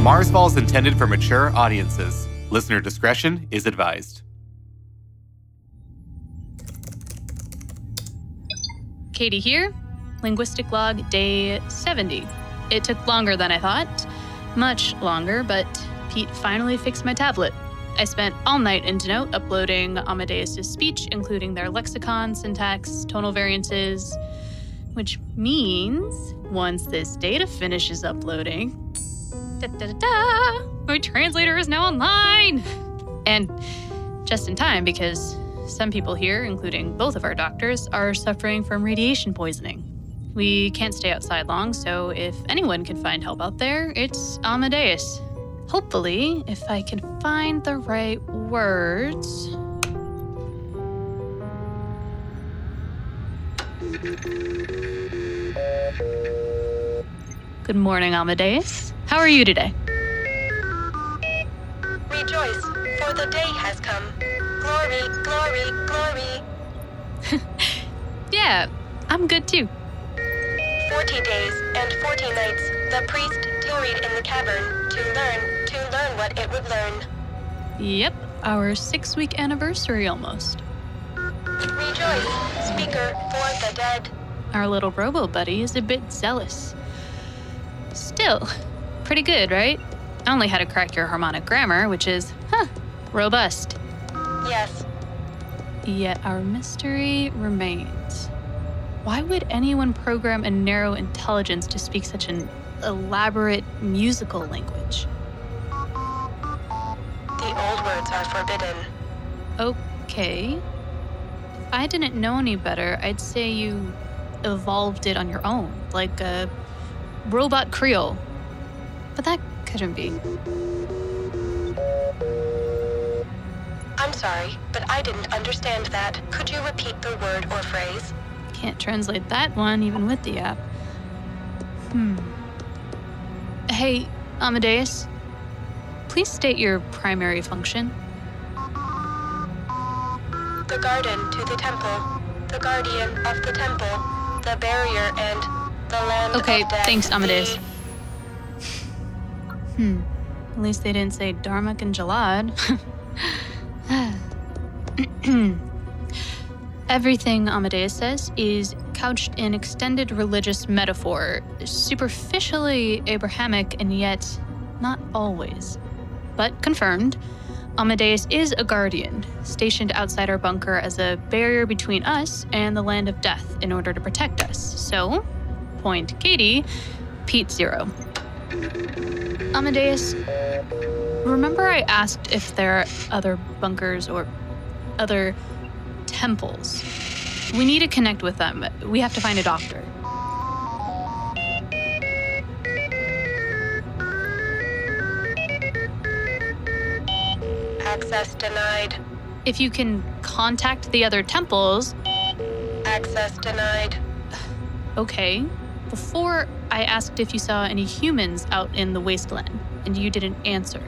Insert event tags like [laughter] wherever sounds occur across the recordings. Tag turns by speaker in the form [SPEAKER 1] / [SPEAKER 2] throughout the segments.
[SPEAKER 1] Marsfall is intended for mature audiences. Listener discretion is advised.
[SPEAKER 2] Katie here. Linguistic log day 70. It took longer than I thought. Much longer, but Pete finally fixed my tablet. I spent all night in Denote uploading Amadeus' speech, including their lexicon, syntax, tonal variances, which means once this data finishes uploading, da, da, da, da, my translator is now online! And just in time because some people here, including both of our doctors, are suffering from radiation poisoning. We can't stay outside long, so if anyone can find help out there, it's Amadeus. Hopefully, if I can find the right words. Good morning, Amadeus. How are you today?
[SPEAKER 3] Rejoice, for the day has come. Glory, glory, glory. [laughs]
[SPEAKER 2] Yeah, I'm good too.
[SPEAKER 3] Forty days and forty nights the priest tarried in the cavern to learn, to learn what it would learn.
[SPEAKER 2] Yep, our six week anniversary almost.
[SPEAKER 3] Rejoice, speaker for the dead.
[SPEAKER 2] Our little robo buddy is a bit zealous. Still, pretty good, right? I only had to correct your harmonic grammar, which is, huh, robust.
[SPEAKER 3] Yes,
[SPEAKER 2] Yet our mystery remains. Why would anyone program a narrow intelligence to speak such an elaborate musical language?
[SPEAKER 3] the old words are forbidden.
[SPEAKER 2] Okay. If I didn't know any better, I'd say you evolved it on your own, like a robot Creole. But that couldn't be.
[SPEAKER 3] I'm sorry, but I didn't understand that. Could you repeat the word or phrase?
[SPEAKER 2] Can't translate that one even with the app. Hmm. Hey, Amadeus. Please state your primary function.
[SPEAKER 3] The garden to the temple, the guardian of the temple, the barrier and
[SPEAKER 2] Okay, thanks, Amadeus. Hmm. At least they didn't say Darmok and Jalad. [laughs] Everything Amadeus says is couched in extended religious metaphor, superficially Abrahamic and yet not always. But confirmed, Amadeus is a guardian, stationed outside our bunker as a barrier between us and the land of death in order to protect us. So, point Katie, Pete Zero. Amadeus, remember I asked if there are other bunkers or other temples? We need to connect with them. We have to find a doctor.
[SPEAKER 3] Access denied.
[SPEAKER 2] If you can contact the other temples.
[SPEAKER 3] Access denied.
[SPEAKER 2] Okay, before, I asked if you saw any humans out in the wasteland, and you didn't answer.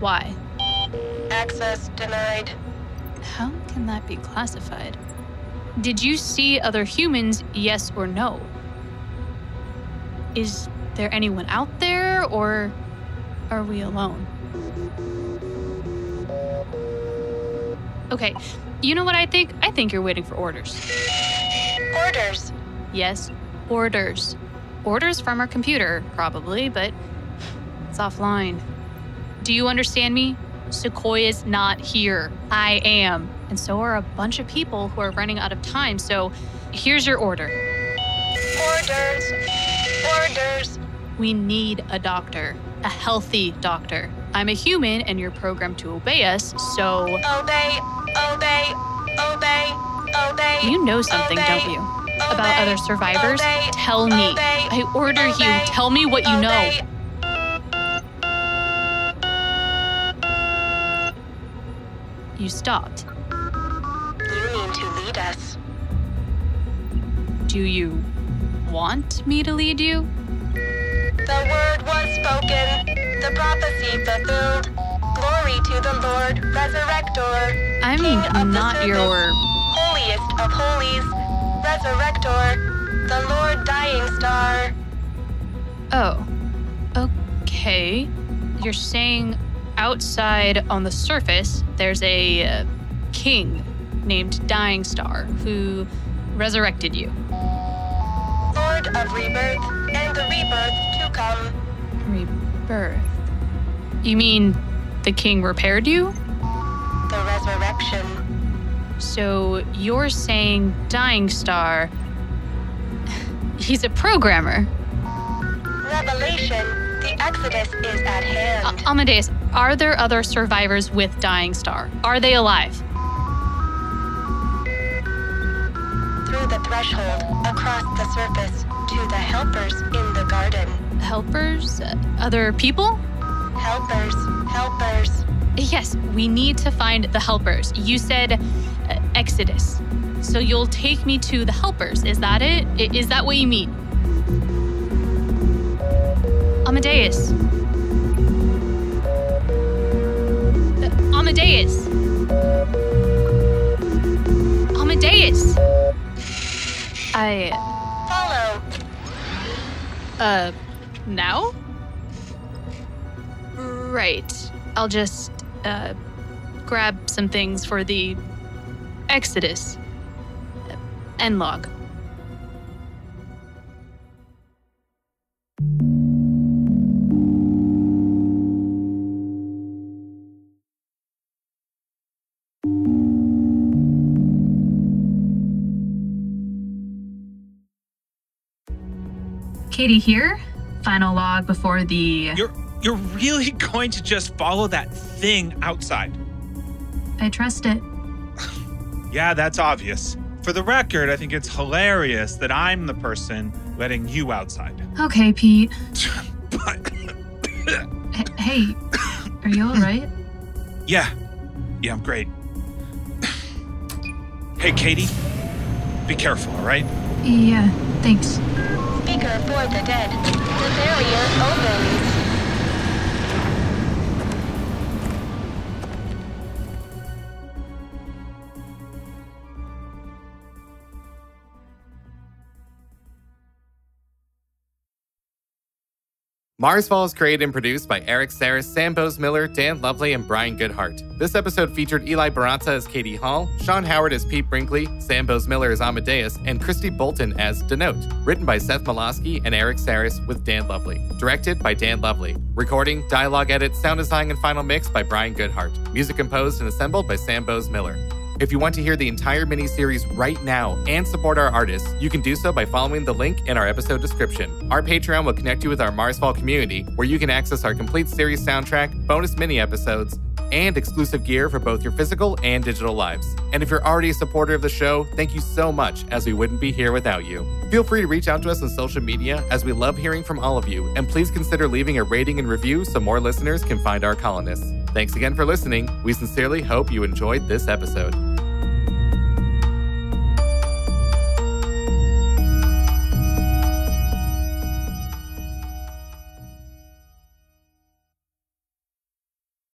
[SPEAKER 2] Why?
[SPEAKER 3] Access denied.
[SPEAKER 2] How can that be classified? Did you see other humans, yes or no? Is there anyone out there, or are we alone? Okay, you know what I think? I think you're waiting for orders.
[SPEAKER 3] Orders.
[SPEAKER 2] Yes, orders. Orders from our computer, probably, but it's offline. Do you understand me? Sequoia's not here. I am. And so are a bunch of people who are running out of time. So here's your order
[SPEAKER 3] Orders. Orders.
[SPEAKER 2] we need a doctor, a healthy doctor. I'm a human and you're programmed to obey us, so
[SPEAKER 3] Obey. Obey. Obey. Obey.
[SPEAKER 2] you know something,
[SPEAKER 3] Obey.
[SPEAKER 2] don't you? About other survivors? Tell me. I order you. Tell me what you know. You stopped.
[SPEAKER 3] You mean to lead us.
[SPEAKER 2] Do you want me to lead you?
[SPEAKER 3] The word was spoken, the prophecy fulfilled. Glory to the Lord, Resurrector,
[SPEAKER 2] I'm
[SPEAKER 3] King
[SPEAKER 2] not your.
[SPEAKER 3] holiest of holies, Resurrector, the Lord Dying Star.
[SPEAKER 2] Oh. Okay. You're saying outside on the surface, there's a uh, king named Dying Star who resurrected you.
[SPEAKER 3] Lord of rebirth and the rebirth to come.
[SPEAKER 2] Rebirth. You mean the king repaired you? So you're saying Dying Star. He's a programmer.
[SPEAKER 3] Revelation. The Exodus is at hand.
[SPEAKER 2] Amadeus, are there other survivors with Dying Star? Are they alive?
[SPEAKER 3] Through the threshold, across the surface, to the helpers in the garden.
[SPEAKER 2] Helpers? Uh, Other people?
[SPEAKER 3] Helpers, helpers.
[SPEAKER 2] Yes, we need to find the helpers. You said uh, Exodus. So you'll take me to the helpers. Is that it? Is that what you mean? Amadeus. Amadeus. Amadeus. I.
[SPEAKER 3] Follow.
[SPEAKER 2] Uh, now? Right. I'll just, uh, grab some things for the Exodus. End log. Katie here. Final log before the.
[SPEAKER 4] You're you're really [laughs] going to just follow that thing outside.
[SPEAKER 2] I trust it.
[SPEAKER 4] Yeah, that's obvious. For the record, I think it's hilarious that I'm the person letting you outside.
[SPEAKER 2] Okay, Pete. [laughs]
[SPEAKER 4] but
[SPEAKER 2] H- hey, are you alright?
[SPEAKER 4] yeah. Yeah, I'm great. hey, Katie. Be careful, all right?
[SPEAKER 2] Yeah, thanks.
[SPEAKER 3] Speaker for the dead. The barrier opens.
[SPEAKER 1] Marsfall is created and produced by Erik Saras, Sam Boase Miller, Dan Lovley, and Brian Goodheart. This episode featured Eli Barraza as Katie Hall, Sean Howard as Pete Brinkley, Sam Boase Miller as Amadeus, and Kristi Boulton as Denote. Written by Seth Mlawski and Erik Saras with Dan Lovley. Directed by Dan Lovley. Recording, dialogue edit, sound design, and final mix by Brian Goodheart. Music composed and assembled by Sam Boase Miller. If you want to hear the entire miniseries right now and support our artists, you can do so by following the link in our episode description. Our Patreon will connect you with our Marsfall community, where you can access our complete series soundtrack, bonus mini episodes, and exclusive gear for both your physical and digital lives. And if you're already a supporter of the show, thank you so much, as we wouldn't be here without you. Feel free to reach out to us on social media, as we love hearing from all of you, and please consider leaving a rating and review so more listeners can find our colonists. Thanks again for listening. We sincerely hope you enjoyed this episode.